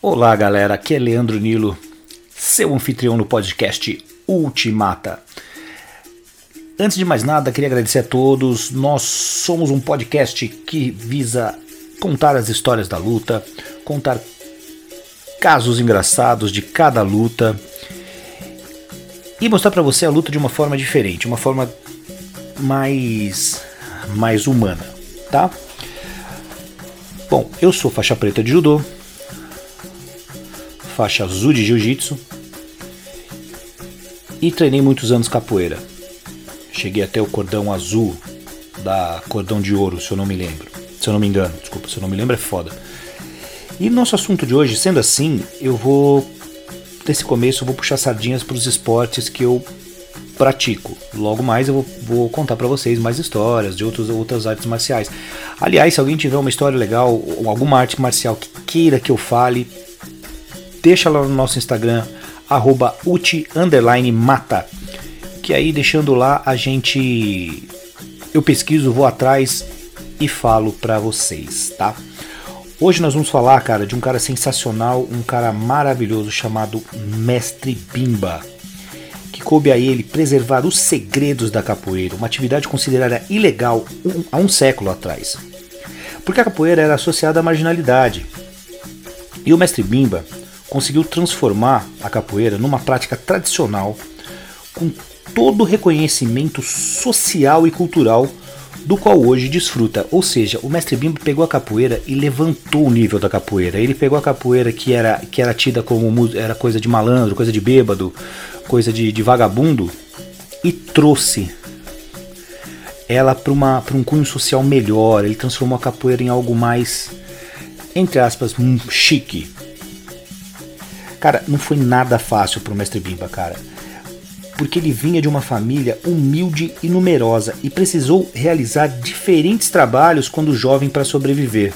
Olá, galera. Aqui é Leandro Nilo, seu anfitrião no podcast Ultimata. Antes de mais nada, queria agradecer a todos. Nós somos um podcast que visa contar as histórias da luta, contar casos engraçados de cada luta e mostrar para você a luta de uma forma diferente, uma forma mais mais humana, tá? Bom, eu sou faixa preta de judô, faixa azul de jiu-jitsu e treinei muitos anos capoeira. Cheguei até o cordão azul da cordão de ouro, se eu não me lembro. Se eu não me engano, desculpa, se eu não me lembro é foda. E nosso assunto de hoje, sendo assim, eu vou nesse começo eu vou puxar sardinhas para os esportes que eu pratico. Logo mais eu vou, vou contar para vocês mais histórias de outros, outras artes marciais. Aliás, se alguém tiver uma história legal ou alguma arte marcial que queira que eu fale, deixa lá no nosso Instagram, arroba. Que aí deixando lá a gente. Eu pesquiso, vou atrás e falo para vocês, tá? Hoje nós vamos falar, cara, de um cara sensacional, um cara maravilhoso chamado Mestre Bimba, que coube a ele preservar os segredos da capoeira, uma atividade considerada ilegal um, há um século atrás. Porque a capoeira era associada à marginalidade. E o Mestre Bimba conseguiu transformar a capoeira numa prática tradicional com todo o reconhecimento social e cultural do qual hoje desfruta. Ou seja, o mestre Bimbo pegou a capoeira e levantou o nível da capoeira. Ele pegou a capoeira que era, que era tida como era coisa de malandro, coisa de bêbado, coisa de, de vagabundo e trouxe ela para um cunho social melhor. Ele transformou a capoeira em algo mais, entre aspas, chique. Cara, não foi nada fácil pro mestre Bimba, cara. Porque ele vinha de uma família humilde e numerosa e precisou realizar diferentes trabalhos quando jovem para sobreviver.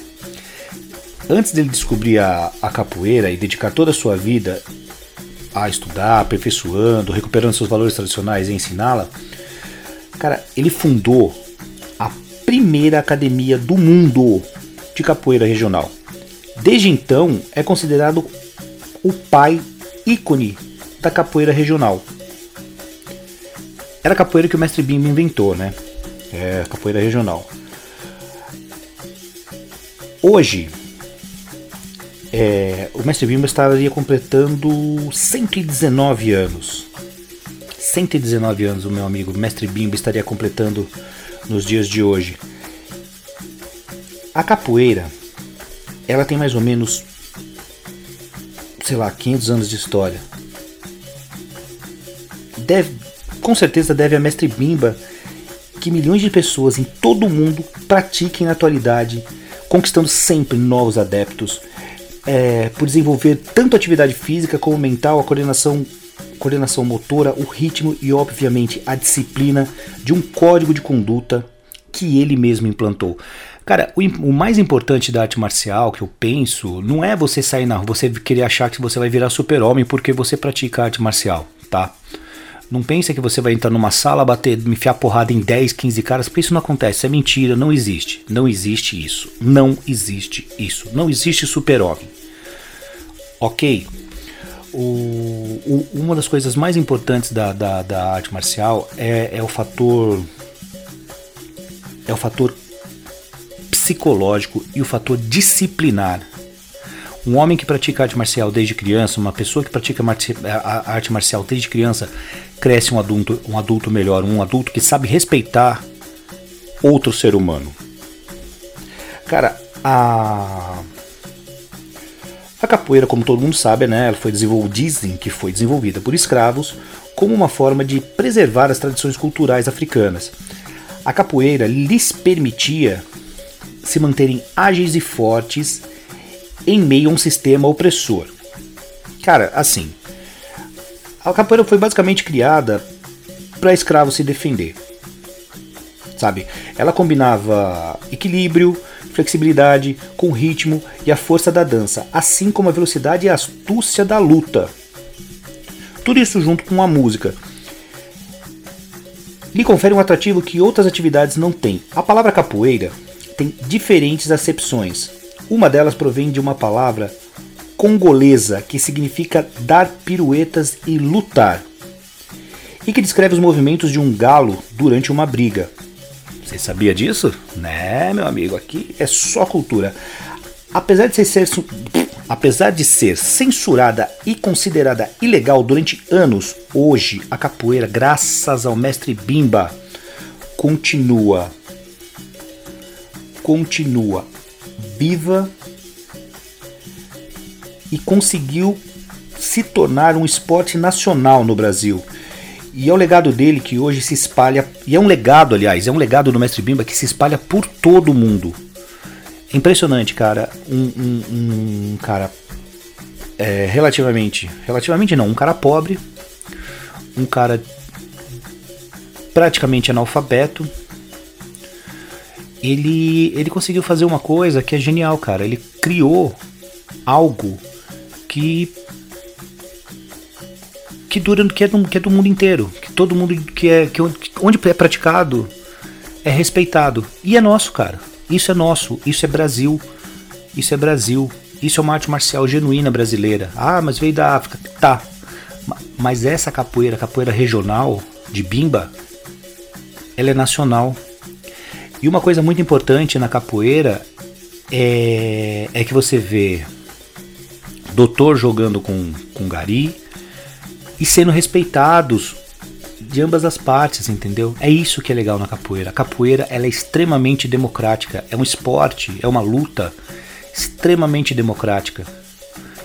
Antes dele descobrir a, a capoeira e dedicar toda a sua vida a estudar, aperfeiçoando, recuperando seus valores tradicionais e ensiná-la, cara, ele fundou a primeira academia do mundo de capoeira regional. Desde então, é considerado o pai ícone da capoeira regional. Era a capoeira que o mestre Bimba inventou, né? É, capoeira regional. Hoje, é, o mestre Bimba estaria completando 119 anos. 119 anos o meu amigo mestre Bimba estaria completando nos dias de hoje. A capoeira, ela tem mais ou menos sei lá, 500 anos de história. Deve, com certeza deve a Mestre Bimba que milhões de pessoas em todo o mundo pratiquem na atualidade, conquistando sempre novos adeptos, é, por desenvolver tanto atividade física como mental, a coordenação, coordenação motora, o ritmo e, obviamente, a disciplina de um código de conduta que ele mesmo implantou. Cara, o, o, mais importante da arte marcial que eu penso não é você sair na rua, você querer achar que você vai virar super-homem porque você pratica arte marcial, tá? Não pensa que você vai entrar numa sala, bater, enfiar porrada em 10, 15 caras, porque isso não acontece, isso é mentira, não existe. Não existe isso. Não existe isso. Não existe super-homem. Ok? O, o, uma das coisas mais importantes da, da, da arte marcial é, é o fator. É o fator psicológico e o fator disciplinar. Um homem que pratica arte marcial desde criança, uma pessoa que pratica arte marcial desde criança, cresce um adulto, um adulto melhor, um adulto que sabe respeitar outro ser humano. Cara, a a capoeira, como todo mundo sabe, né, ela foi desenvolvida, dizem que foi desenvolvida por escravos como uma forma de preservar as tradições culturais africanas. A capoeira lhes permitia se manterem ágeis e fortes em meio a um sistema opressor. Cara, assim, a capoeira foi basicamente criada para escravo se defender. Sabe? Ela combinava equilíbrio, flexibilidade com o ritmo e a força da dança, assim como a velocidade e a astúcia da luta. Tudo isso junto com a música. Lhe confere um atrativo que outras atividades não têm. A palavra capoeira diferentes acepções. Uma delas provém de uma palavra congolesa que significa dar piruetas e lutar, e que descreve os movimentos de um galo durante uma briga. Você sabia disso? Né, meu amigo, aqui é só cultura. Apesar de ser, apesar de ser censurada e considerada ilegal durante anos, hoje a capoeira, graças ao mestre Bimba, continua continua viva e conseguiu se tornar um esporte nacional no Brasil. E é o legado dele que hoje se espalha, e é um legado, aliás, é um legado do Mestre Bimba que se espalha por todo o mundo. Impressionante, cara. Um, um, um cara é, relativamente, relativamente não, um cara pobre, um cara praticamente analfabeto. Ele, ele conseguiu fazer uma coisa que é genial, cara. Ele criou algo que que dura que é, do, que é do mundo inteiro, que todo mundo que é que onde é praticado é respeitado e é nosso, cara. Isso é nosso, isso é Brasil, isso é Brasil, isso é uma arte marcial genuína brasileira. Ah, mas veio da África, tá? Mas essa capoeira, capoeira regional de Bimba, ela é nacional. E uma coisa muito importante na capoeira é, é que você vê doutor jogando com, com gari e sendo respeitados de ambas as partes, entendeu? É isso que é legal na capoeira. A capoeira ela é extremamente democrática, é um esporte, é uma luta extremamente democrática.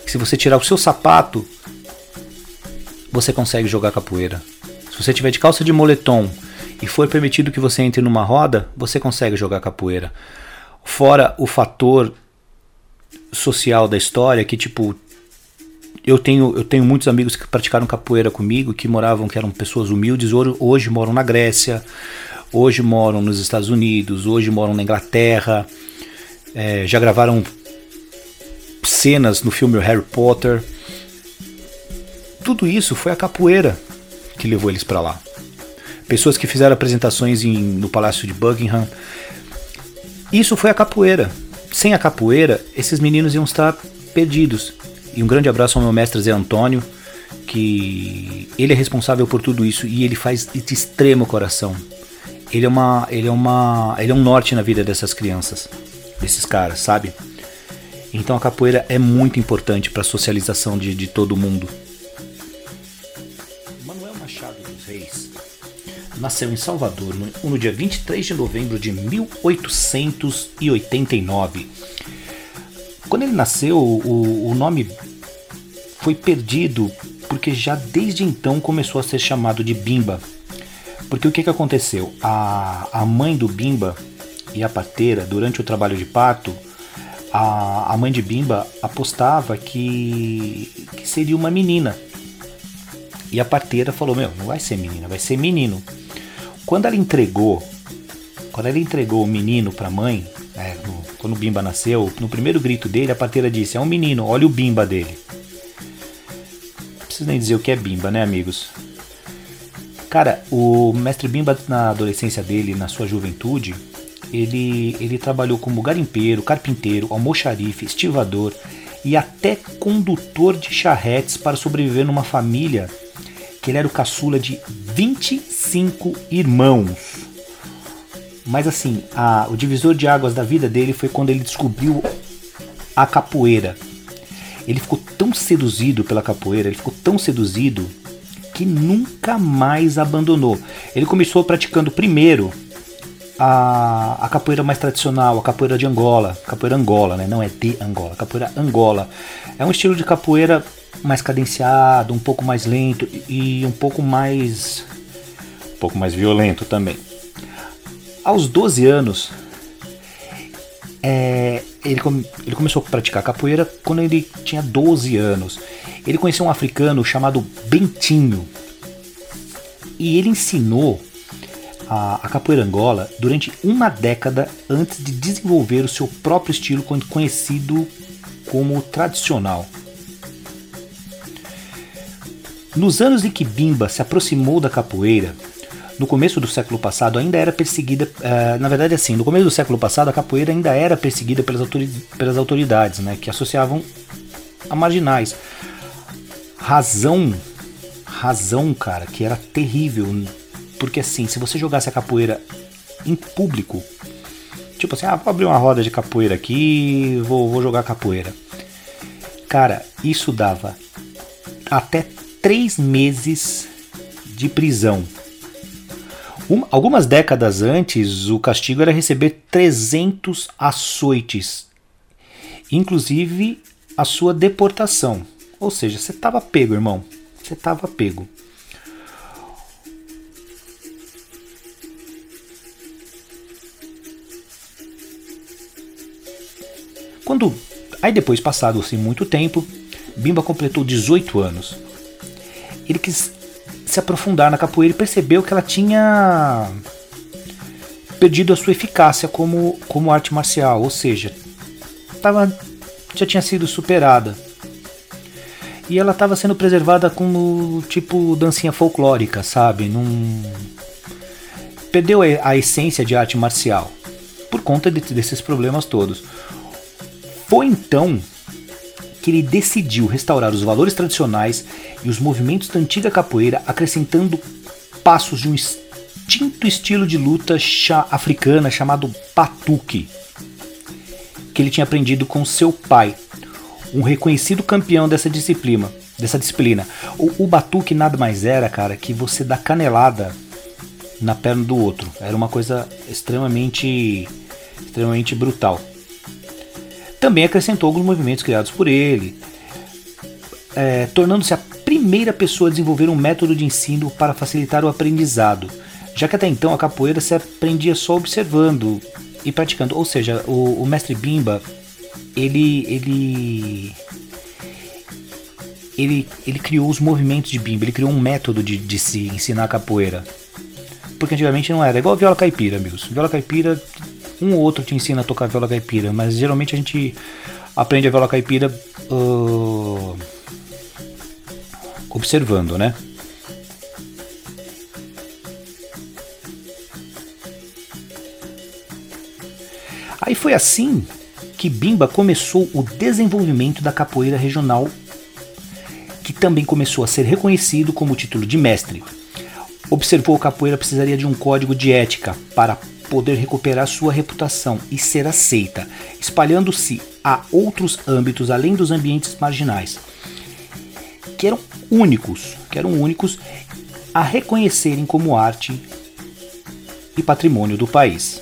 Se você tirar o seu sapato, você consegue jogar capoeira. Se você tiver de calça de moletom e for permitido que você entre numa roda, você consegue jogar capoeira. Fora o fator social da história que tipo eu tenho, eu tenho muitos amigos que praticaram capoeira comigo, que moravam, que eram pessoas humildes, hoje moram na Grécia, hoje moram nos Estados Unidos, hoje moram na Inglaterra, é, já gravaram cenas no filme Harry Potter. Tudo isso foi a capoeira que levou eles para lá. Pessoas que fizeram apresentações em, no Palácio de Buckingham. Isso foi a capoeira. Sem a capoeira, esses meninos iam estar perdidos. E um grande abraço ao meu mestre Zé Antônio, que ele é responsável por tudo isso e ele faz de extremo coração. Ele é uma, ele é uma, ele é um norte na vida dessas crianças, desses caras, sabe? Então a capoeira é muito importante para a socialização de, de todo mundo. Nasceu em Salvador no, dia 23 de novembro de 1889 quando ele nasceu, o, o nome foi perdido porque já desde então começou a ser chamado de Bimba. Porque o que, que aconteceu? A, a mãe do Bimba e a parteira, durante o trabalho de parto, a, a mãe de Bimba apostava que, que seria uma menina. E a parteira falou: Meu, não vai ser menina, vai ser menino. Quando ela entregou, quando ela entregou o menino para a mãe, é, no, quando o Bimba nasceu, no primeiro grito dele, a parteira disse: É um menino, olha o Bimba dele. Não preciso nem dizer o que é Bimba, né, amigos? Cara, o mestre Bimba, na adolescência dele, na sua juventude, ele, ele trabalhou como garimpeiro, carpinteiro, almoxarife, estivador e até condutor de charretes para sobreviver numa família que ele era o caçula de 25 irmãos. Mas assim, a, o divisor de águas da vida dele foi quando ele descobriu a capoeira. Ele ficou tão seduzido pela capoeira, ele ficou tão seduzido que nunca mais abandonou. Ele começou praticando primeiro a, a capoeira mais tradicional, a capoeira de Angola, capoeira Angola, né? Não é de Angola, capoeira Angola. É um estilo de capoeira mais cadenciado, um pouco mais lento e um pouco mais um pouco mais violento também. Aos 12 anos, é, ele, ele começou a praticar capoeira quando ele tinha 12 anos. Ele conheceu um africano chamado Bentinho. E ele ensinou a, a capoeira angola durante uma década antes de desenvolver o seu próprio estilo conhecido como tradicional. Nos anos em que Bimba se aproximou da capoeira, no começo do século passado ainda era perseguida, uh, na verdade assim, no começo do século passado a capoeira ainda era perseguida pelas, autori pelas autoridades, né, que associavam a marginais. Razão, razão, cara, que era terrível. Porque assim, se você jogasse a capoeira em público, tipo assim, ah, vou abrir uma roda de capoeira aqui, vou, vou jogar capoeira. Cara, isso dava até três meses de prisão. algumas décadas antes, o castigo era receber 300 açoites, inclusive a sua deportação. Ou seja, você estava pego, irmão. Você estava pego. Quando aí depois passado assim muito tempo, Bimba completou 18 anos. Ele quis se aprofundar na capoeira e percebeu que ela tinha perdido a sua eficácia como, como arte marcial, ou seja, tava, já tinha sido superada. E ela estava sendo preservada como tipo dancinha folclórica, sabe? Num... Perdeu a essência de arte marcial por conta de, desses problemas todos. Foi então que ele decidiu restaurar os valores tradicionais e os movimentos da antiga capoeira, acrescentando passos de um extinto estilo de luta africana chamado batuque, que ele tinha aprendido com seu pai, um reconhecido campeão dessa disciplina. Dessa disciplina. O, o batuque nada mais era, cara, que você dá canelada na perna do outro. Era uma coisa extremamente, extremamente brutal. Também acrescentou alguns movimentos criados por ele, é, tornando-se a primeira pessoa a desenvolver um método de ensino para facilitar o aprendizado, já que até então a capoeira se aprendia só observando e praticando. Ou seja, o, o mestre Bimba ele, ele ele, ele criou os movimentos de bimba, ele criou um método de, de se ensinar capoeira. Porque antigamente não era, é igual viola caipira, amigos. Viola caipira um ou outro te ensina a tocar viola caipira, mas geralmente a gente aprende a viola caipira uh, observando, né? Aí foi assim que Bimba começou o desenvolvimento da capoeira regional, que também começou a ser reconhecido como título de mestre. Observou que a capoeira precisaria de um código de ética para poder recuperar sua reputação e ser aceita, espalhando-se a outros âmbitos além dos ambientes marginais, que eram únicos, que eram únicos a reconhecerem como arte e patrimônio do país.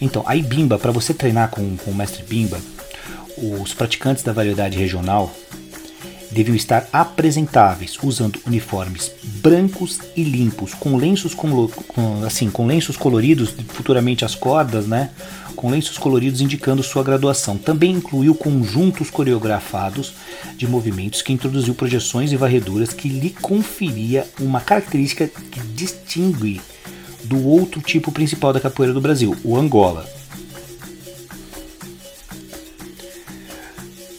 Então, aí Bimba, para você treinar com, com o mestre Bimba, os praticantes da variedade regional deviam estar apresentáveis, usando uniformes brancos e limpos, com lenços com, com, assim, com lenços coloridos, futuramente as cordas, né? Com lenços coloridos indicando sua graduação. Também incluiu conjuntos coreografados de movimentos que introduziu projeções e varreduras que lhe conferia uma característica que distingue do outro tipo principal da capoeira do Brasil, o Angola.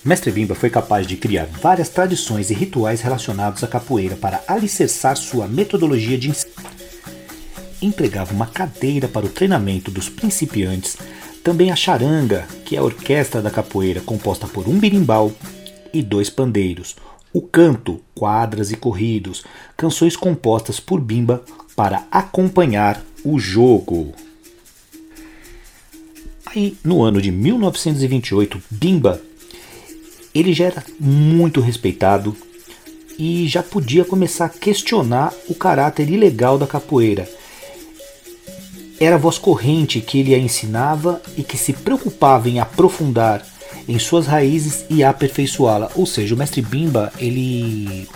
Mestre Bimba foi capaz de criar várias tradições e rituais relacionados à capoeira para alicerçar sua metodologia de ensino. Empregava uma cadeira para o treinamento dos principiantes, também a charanga, que é a orquestra da capoeira composta por um birimbau e dois pandeiros, o canto, quadras e corridos, canções compostas por Bimba para acompanhar o jogo. Aí, no ano de 1928, Bimba ele já era muito respeitado e já podia começar a questionar o caráter ilegal da capoeira. Era a voz corrente que ele a ensinava e que se preocupava em aprofundar em suas raízes e aperfeiçoá-la. Ou seja, o mestre Bimba, ele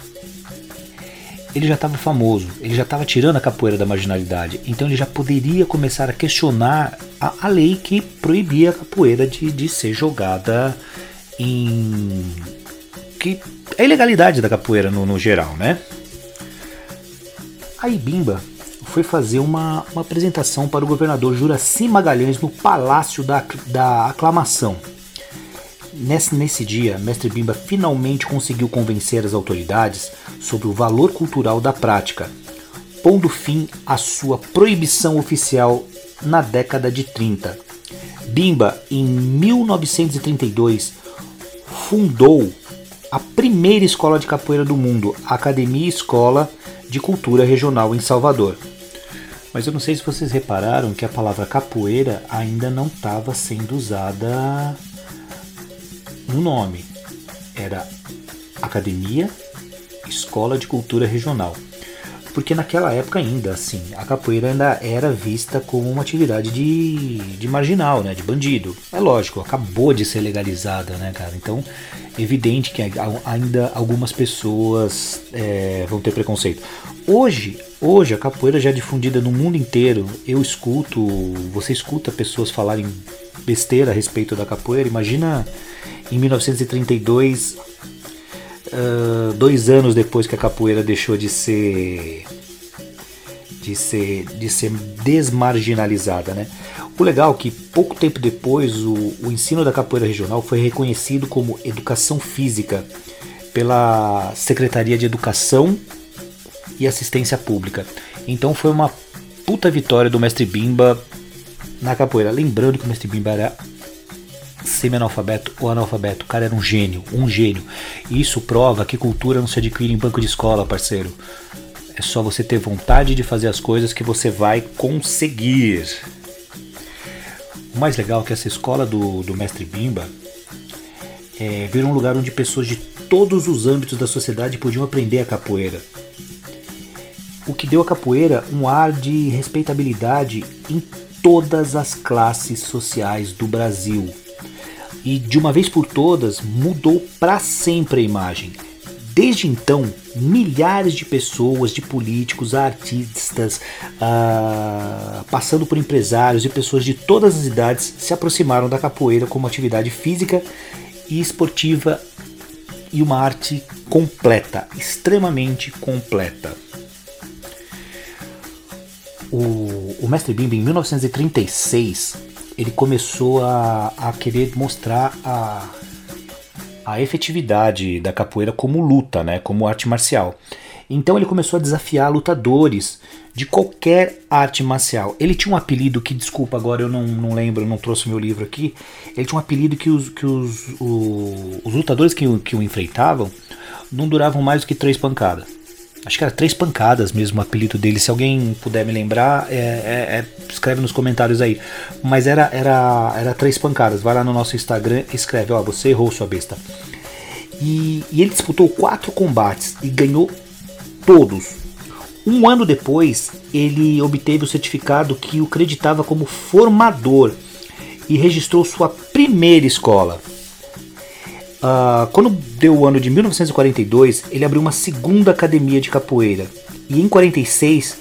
ele já estava famoso, ele já estava tirando a capoeira da marginalidade, então ele já poderia começar a questionar a, a lei que proibia a capoeira de, de ser jogada em que é a ilegalidade da capoeira no, no geral, né? A Ibimba foi fazer uma, uma apresentação para o governador Juraci Magalhães no Palácio da, da Aclamação. Nesse, nesse dia, Mestre Bimba finalmente conseguiu convencer as autoridades sobre o valor cultural da prática, pondo fim à sua proibição oficial na década de 30. Bimba, em 1932, fundou a primeira escola de capoeira do mundo, a Academia Escola de Cultura Regional em Salvador. Mas eu não sei se vocês repararam que a palavra capoeira ainda não estava sendo usada no nome. Era Academia Escola de Cultura Regional. Porque naquela época ainda, assim, a capoeira ainda era vista como uma atividade de, de marginal, né, de bandido. É lógico, acabou de ser legalizada, né, cara? Então, evidente que ainda algumas pessoas é, vão ter preconceito. Hoje, hoje a capoeira já é difundida no mundo inteiro. Eu escuto, você escuta pessoas falarem besteira a respeito da capoeira. Imagina em 1932 uh, dois anos depois que a capoeira deixou de ser de ser de ser desmarginalizada, né? O legal é que pouco tempo depois o, o ensino da capoeira regional foi reconhecido como educação física pela Secretaria de Educação e Assistência Pública. Então foi uma puta vitória do mestre Bimba na capoeira. Lembrando que o mestre Bimba era semi-analfabeto ou analfabeto. O cara era um gênio, um gênio. Isso prova que cultura não se adquire em banco de escola, parceiro. É só você ter vontade de fazer as coisas que você vai conseguir. O mais legal é que essa escola do, do mestre Bimba é, virou um lugar onde pessoas de todos os âmbitos da sociedade podiam aprender a capoeira. O que deu à capoeira um ar de respeitabilidade em todas as classes sociais do Brasil e de uma vez por todas mudou para sempre a imagem. Desde então, milhares de pessoas, de políticos, artistas, uh, passando por empresários e pessoas de todas as idades se aproximaram da capoeira como atividade física e esportiva e uma arte completa, extremamente completa. O, o mestre Bimba, em 1936, ele começou a, a querer mostrar a, a efetividade da capoeira como luta, né, como arte marcial. Então ele começou a desafiar lutadores de qualquer arte marcial. Ele tinha um apelido que, desculpa, agora eu não, não lembro, não trouxe meu livro aqui. Ele tinha um apelido que os, que os, o, os lutadores que, que o enfrentavam não duravam mais do que três pancadas. Acho que era Três Pancadas mesmo o apelido dele. Se alguém puder me lembrar, é, é, é, escreve nos comentários aí. Mas era, era, era Três Pancadas. Vai lá no nosso Instagram e escreve: Ó, você errou, sua besta. E, e ele disputou quatro combates e ganhou todos. Um ano depois, ele obteve o certificado que o creditava como formador e registrou sua primeira escola. Uh, quando deu o ano de 1942, ele abriu uma segunda academia de capoeira. E em 46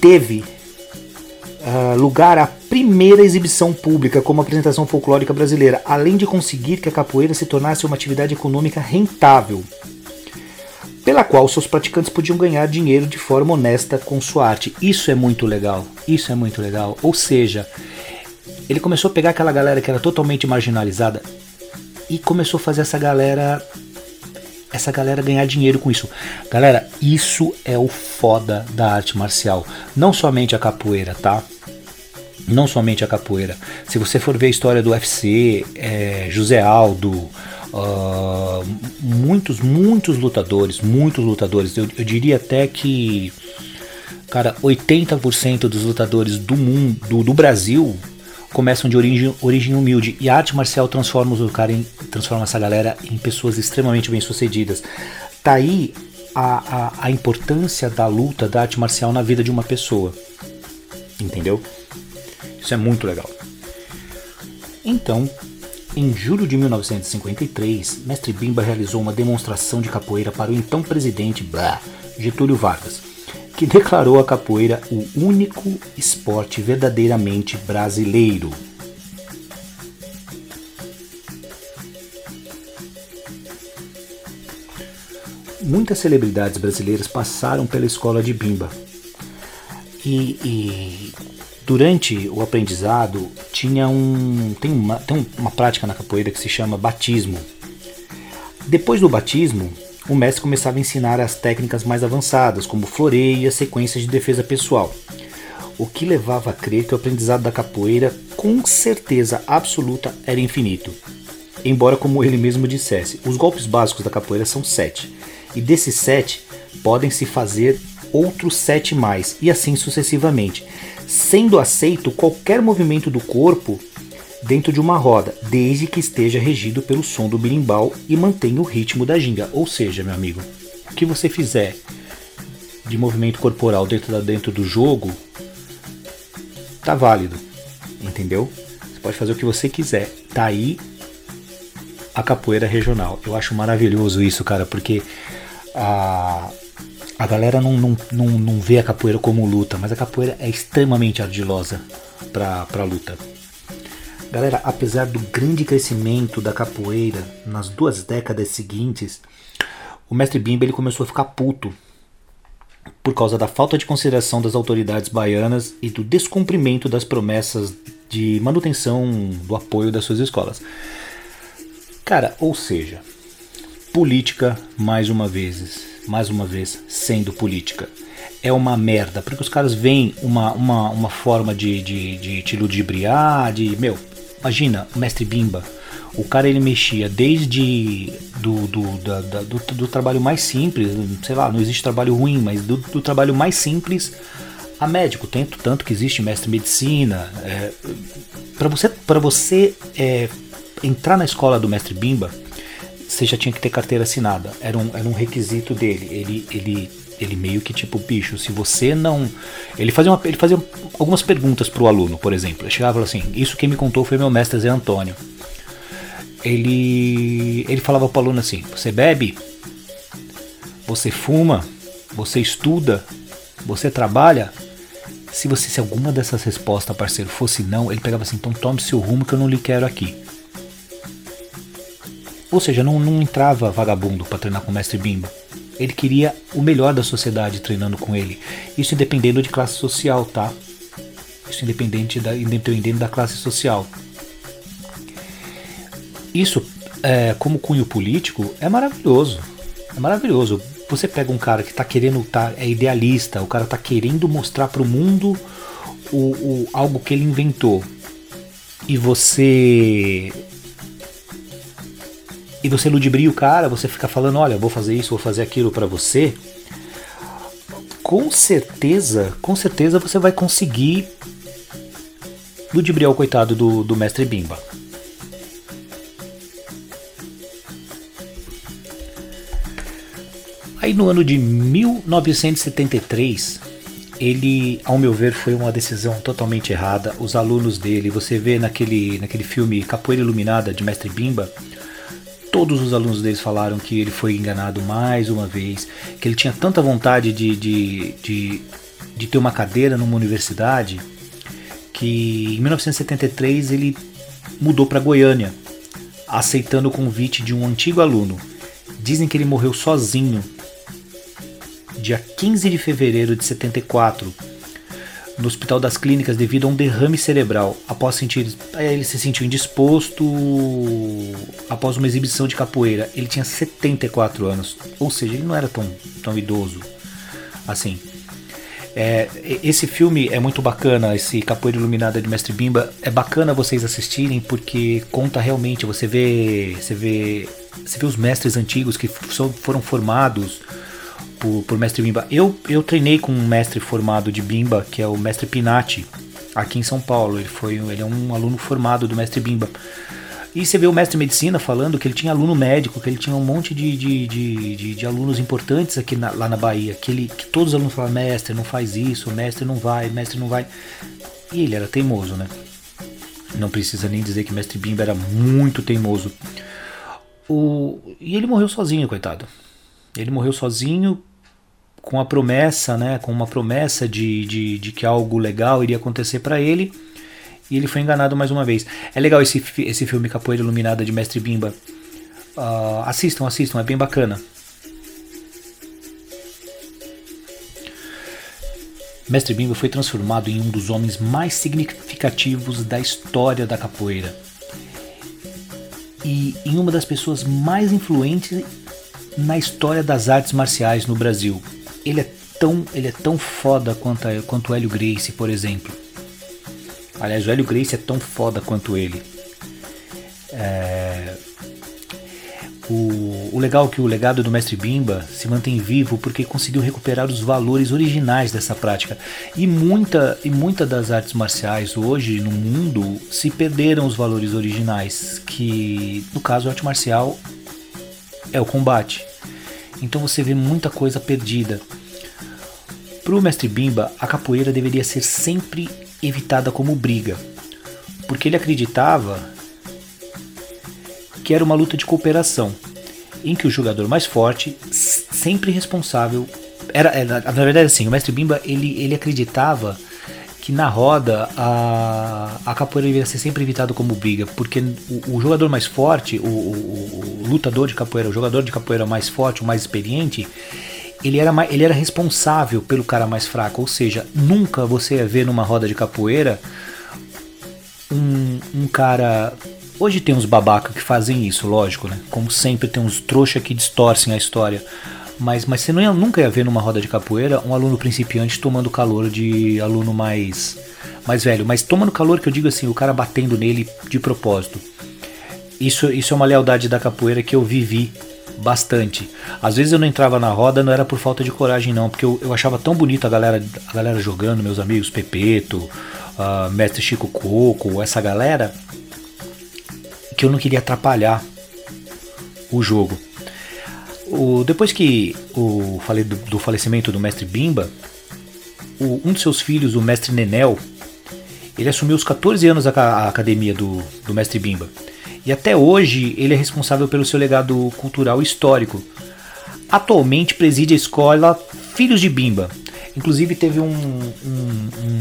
teve uh, lugar a primeira exibição pública como apresentação folclórica brasileira, além de conseguir que a capoeira se tornasse uma atividade econômica rentável, pela qual seus praticantes podiam ganhar dinheiro de forma honesta com sua arte. Isso é muito legal. Isso é muito legal. Ou seja, ele começou a pegar aquela galera que era totalmente marginalizada e começou a fazer essa galera essa galera ganhar dinheiro com isso. Galera, isso é o foda da arte marcial. Não somente a capoeira, tá? Não somente a capoeira. Se você for ver a história do UFC, é, José Aldo, uh, muitos, muitos lutadores, muitos lutadores. Eu, eu diria até que, cara, 80% dos lutadores do mundo, do, do Brasil, começam de origem, origem humilde e a arte marcial transforma, os cara em, transforma essa galera em pessoas extremamente bem-sucedidas. Tá aí a, a, a importância da luta da arte marcial na vida de uma pessoa. Entendeu? Isso é muito legal. Então, em julho de 1953, Mestre Bimba realizou uma demonstração de capoeira para o então presidente blá, Getúlio Vargas que declarou a capoeira o único esporte verdadeiramente brasileiro. Muitas celebridades brasileiras passaram pela escola de Bimba. E, e durante o aprendizado tinha um tem, uma, tem uma prática na capoeira que se chama batismo. Depois do batismo, o mestre começava a ensinar as técnicas mais avançadas, como floreio e as sequências de defesa pessoal. o que levava a crer que o aprendizado da capoeira, com certeza absoluta, era infinito. Embora, como ele mesmo dissesse, os golpes básicos da capoeira são sete, e desses sete podem se fazer outros sete mais, e assim sucessivamente, sendo aceito qualquer movimento do corpo dentro de uma roda, desde que esteja regido pelo som do birimbau e mantenha o ritmo da ginga. Ou seja, meu amigo, o que você fizer de movimento corporal dentro, dentro do jogo tá válido, entendeu? Você pode fazer o que você quiser. Tá aí a capoeira regional. Eu acho maravilhoso isso, cara, porque a, a galera não, não, não, não vê a capoeira como luta, mas a capoeira é extremamente ardilosa pra, pra luta. Galera, apesar do grande crescimento da capoeira nas duas décadas seguintes, o mestre Bimba ele começou a ficar puto por causa da falta de consideração das autoridades baianas e do descumprimento das promessas de manutenção do apoio das suas escolas. Cara, ou seja, política mais uma vez, mais uma vez sendo política. É uma merda, porque os caras veem uma, uma, uma forma de, de, de te ludibriar, de. Meu, imagina, o mestre Bimba o cara ele mexia desde do, do, da, da, do, do, trabalho mais simples, sei lá, não existe trabalho ruim, mas do, do trabalho mais simples a médico, tanto, tanto que existe mestre medicina. É, para você, pra você é, entrar na escola do mestre Bimba, você já tinha que ter carteira assinada, era um, era um requisito dele. Ele, ele, ele meio que tipo, bicho, se você não. Ele fazia, uma, ele fazia algumas perguntas pro aluno, por exemplo. Ele chegava e falava assim: Isso quem me contou foi meu mestre Zé Antônio ele, ele falava para o aluno assim: você bebe, você fuma, você estuda, você trabalha. Se você se alguma dessas respostas, parceiro, fosse não, ele pegava assim: então tome seu rumo que eu não lhe quero aqui. Ou seja, não, não entrava vagabundo para treinar com o mestre Bimba. Ele queria o melhor da sociedade treinando com ele. Isso independendo de classe social, tá? Isso independente da, independente da classe social isso, é, como cunho político, é maravilhoso. É maravilhoso. Você pega um cara que está querendo, tá, é idealista, o cara está querendo mostrar para o mundo o, algo que ele inventou. E você. E você ludibria o cara, você fica falando: olha, vou fazer isso, vou fazer aquilo para você. Com certeza, com certeza você vai conseguir ludibriar o coitado do, do mestre Bimba. Aí no ano de 1973, ele, ao meu ver, foi uma decisão totalmente errada. Os alunos dele, você vê naquele, naquele filme Capoeira Iluminada de Mestre Bimba, todos os alunos deles falaram que ele foi enganado mais uma vez, que ele tinha tanta vontade de, de, de, de ter uma cadeira numa universidade que em 1973 ele mudou para Goiânia, aceitando o convite de um antigo aluno. Dizem que ele morreu sozinho dia 15 de fevereiro de 74, no Hospital das Clínicas devido a um derrame cerebral. Após sentir, ele se sentiu indisposto após uma exibição de capoeira. Ele tinha 74 anos, ou seja, ele não era tão, tão idoso assim. É, esse filme é muito bacana, esse Capoeira Iluminada de Mestre Bimba. É bacana vocês assistirem porque conta realmente. Você vê, você vê, você vê os mestres antigos que foram formados por, por mestre Bimba. Eu, eu treinei com um mestre formado de Bimba, que é o mestre Pinati, aqui em São Paulo. Ele, foi, ele é um aluno formado do mestre Bimba. E você vê o mestre medicina falando que ele tinha aluno médico, que ele tinha um monte de, de, de, de, de alunos importantes aqui na, lá na Bahia, que, ele, que todos os alunos falavam, mestre, não faz isso, mestre não vai, mestre não vai. E ele era teimoso, né? Não precisa nem dizer que mestre Bimba era muito teimoso. O... E ele morreu sozinho, coitado. Ele morreu sozinho com a promessa, né, com uma promessa de, de, de que algo legal iria acontecer para ele, e ele foi enganado mais uma vez. É legal esse, esse filme Capoeira Iluminada de Mestre Bimba. Uh, assistam, assistam, é bem bacana. Mestre Bimba foi transformado em um dos homens mais significativos da história da capoeira e em uma das pessoas mais influentes na história das artes marciais no Brasil ele é tão, ele é tão foda quanto, a, quanto o Hélio Gracie, por exemplo. Aliás, o Hélio Gracie é tão foda quanto ele. É... O, o legal é que o legado do Mestre Bimba se mantém vivo porque conseguiu recuperar os valores originais dessa prática. E muita, e muita das artes marciais hoje no mundo se perderam os valores originais, que no caso a arte marcial é o combate. Então você vê muita coisa perdida. Para o Mestre Bimba, a capoeira deveria ser sempre evitada como briga, porque ele acreditava que era uma luta de cooperação, em que o jogador mais forte, sempre responsável, era, era na verdade assim, o mestre Bimba ele, ele acreditava que na roda a, a capoeira deveria ser sempre evitado como briga, porque o, o jogador mais forte, o, o, lutador de capoeira, o jogador de capoeira mais forte, o mais experiente, ele era, ele era responsável pelo cara mais fraco, ou seja, nunca você ia ver numa roda de capoeira um, um cara Hoje tem uns babaca que fazem isso, lógico, né? Como sempre tem uns trouxa que distorcem a história. Mas, mas você não ia, nunca ia ver numa roda de capoeira um aluno principiante tomando calor de aluno mais, mais velho. Mas tomando calor que eu digo assim, o cara batendo nele de propósito. Isso, isso é uma lealdade da capoeira que eu vivi bastante. Às vezes eu não entrava na roda, não era por falta de coragem não, porque eu, eu achava tão bonito a galera, a galera jogando, meus amigos, Pepeto, uh, Mestre Chico Coco, essa galera, que eu não queria atrapalhar o jogo. O, depois que o falei do, do, falecimento do mestre Bimba, o, um de seus filhos, o mestre Nenel, ele assumiu os 14 anos a, a academia do, do mestre Bimba. E até hoje ele é responsável pelo seu legado cultural e histórico. Atualmente preside a escola Filhos de Bimba. Inclusive teve um, um, um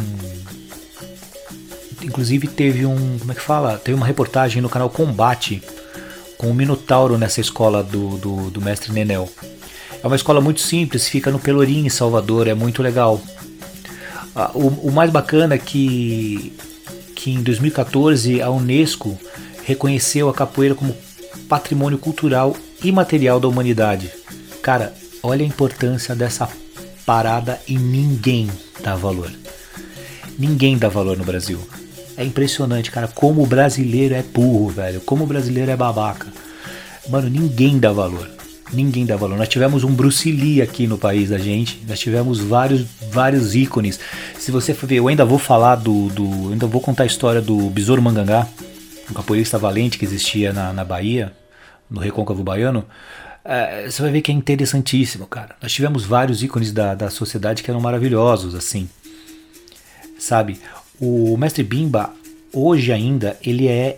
inclusive teve um, como é que fala? Teve uma reportagem no canal Combate com o Minotauro nessa escola do, do, do mestre Nenel. É uma escola muito simples, fica no Pelourinho, em Salvador, é muito legal. Ah, o, o mais bacana é que, que em 2014 a Unesco reconheceu a capoeira como patrimônio cultural e material da humanidade. Cara, olha a importância dessa parada e ninguém dá valor. Ninguém dá valor no Brasil. É impressionante, cara, como o brasileiro é burro, velho. Como o brasileiro é babaca. Mano, ninguém dá valor. Ninguém dá valor. Nós tivemos um Bruce Lee aqui no país da gente. Nós tivemos vários, vários ícones. Se você for ver, eu ainda vou falar do. do ainda vou contar a história do Besouro Mangangá, um capoeirista valente que existia na, na Bahia, no Recôncavo Baiano. É, você vai ver que é interessantíssimo, cara. Nós tivemos vários ícones da, da sociedade que eram maravilhosos, assim. Sabe? O mestre Bimba, hoje ainda, ele é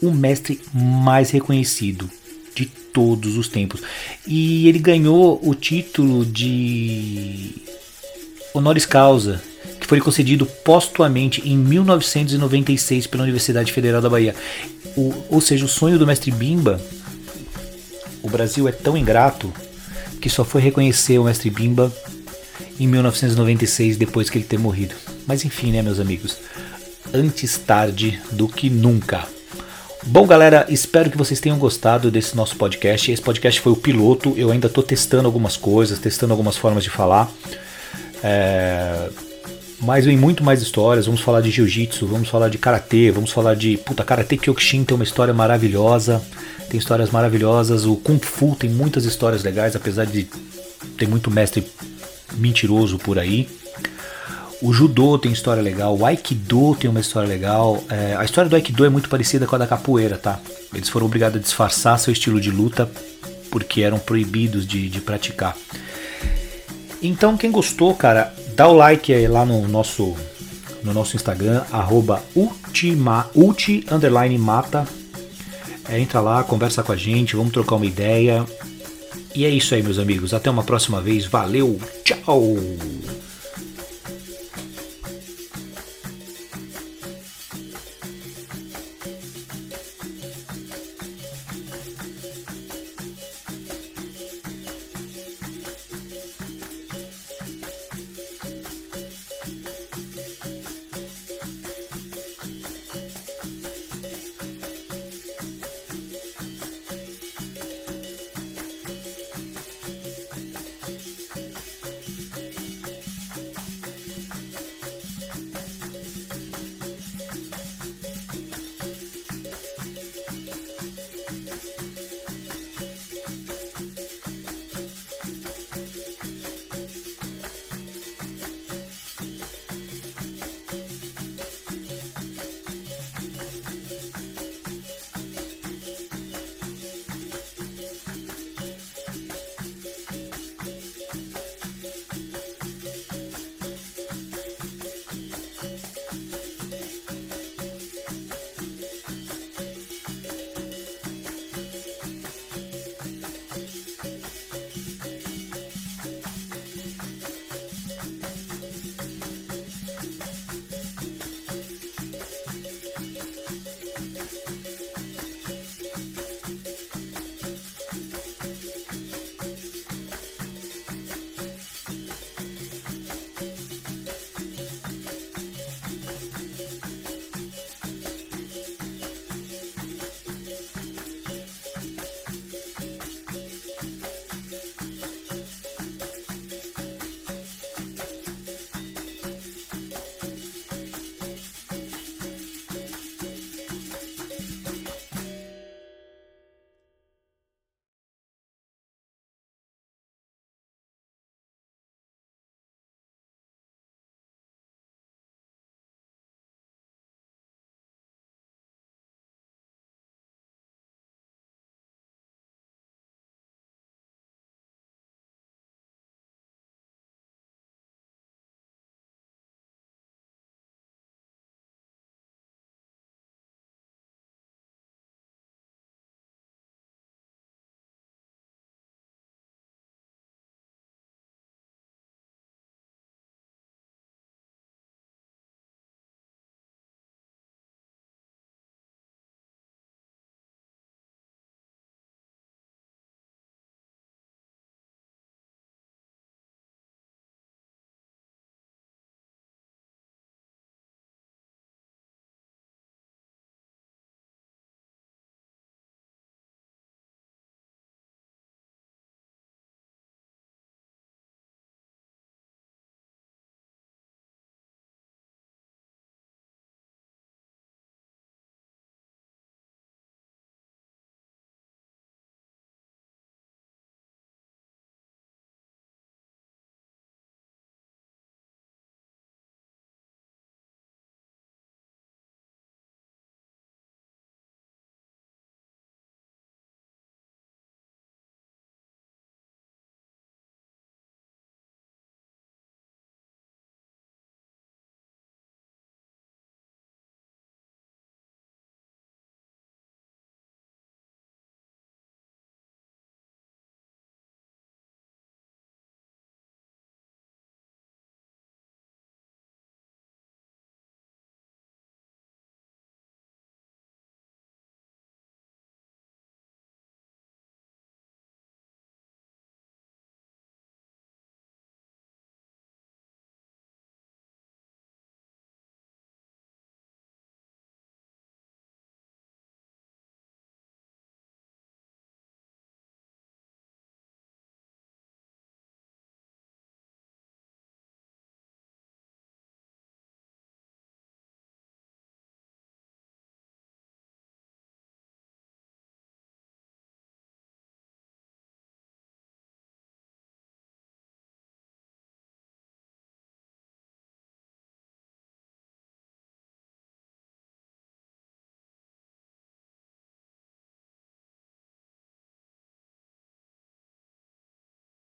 o mestre mais reconhecido de todos os tempos. E ele ganhou o título de honoris causa, foi concedido postumamente em 1996 pela Universidade Federal da Bahia. O, ou seja, o sonho do mestre Bimba, o Brasil é tão ingrato que só foi reconhecer o mestre Bimba em 1996, depois que ele ter morrido. Mas enfim, né, meus amigos? Antes tarde do que nunca. Bom, galera, espero que vocês tenham gostado desse nosso podcast. Esse podcast foi o piloto. Eu ainda estou testando algumas coisas, testando algumas formas de falar. É... Mas vem muito mais histórias. Vamos falar de jiu-jitsu, vamos falar de karatê, vamos falar de. Puta, karatê Kyokushin tem uma história maravilhosa. Tem histórias maravilhosas. O Kung Fu tem muitas histórias legais, apesar de ter muito mestre mentiroso por aí. O judô tem história legal, o aikido tem uma história legal. É, a história do aikido é muito parecida com a da capoeira, tá? Eles foram obrigados a disfarçar seu estilo de luta porque eram proibidos de, de praticar. Então, quem gostou, cara, dá o like aí lá no nosso no nosso Instagram, arroba ultima, ulti, underline mata. É, entra lá, conversa com a gente, vamos trocar uma ideia. E é isso aí, meus amigos. Até uma próxima vez. Valeu, tchau!